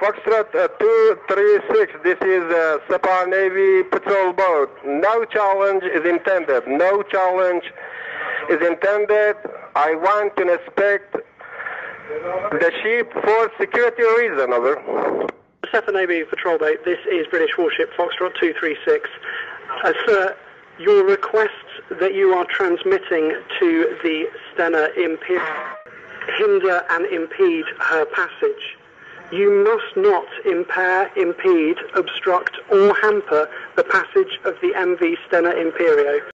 Foxtrot uh, 236, this is uh, Sepah Navy patrol boat. No challenge is intended. No challenge is intended. I want to inspect the ship for security reason, over. Sepah Navy patrol boat, this is British warship Foxtrot 236. Uh, sir, your request that you are transmitting to the Stena Impero hinder and impede her passage. You must not impair, impede, obstruct or hamper the passage of the MV Stena Impero.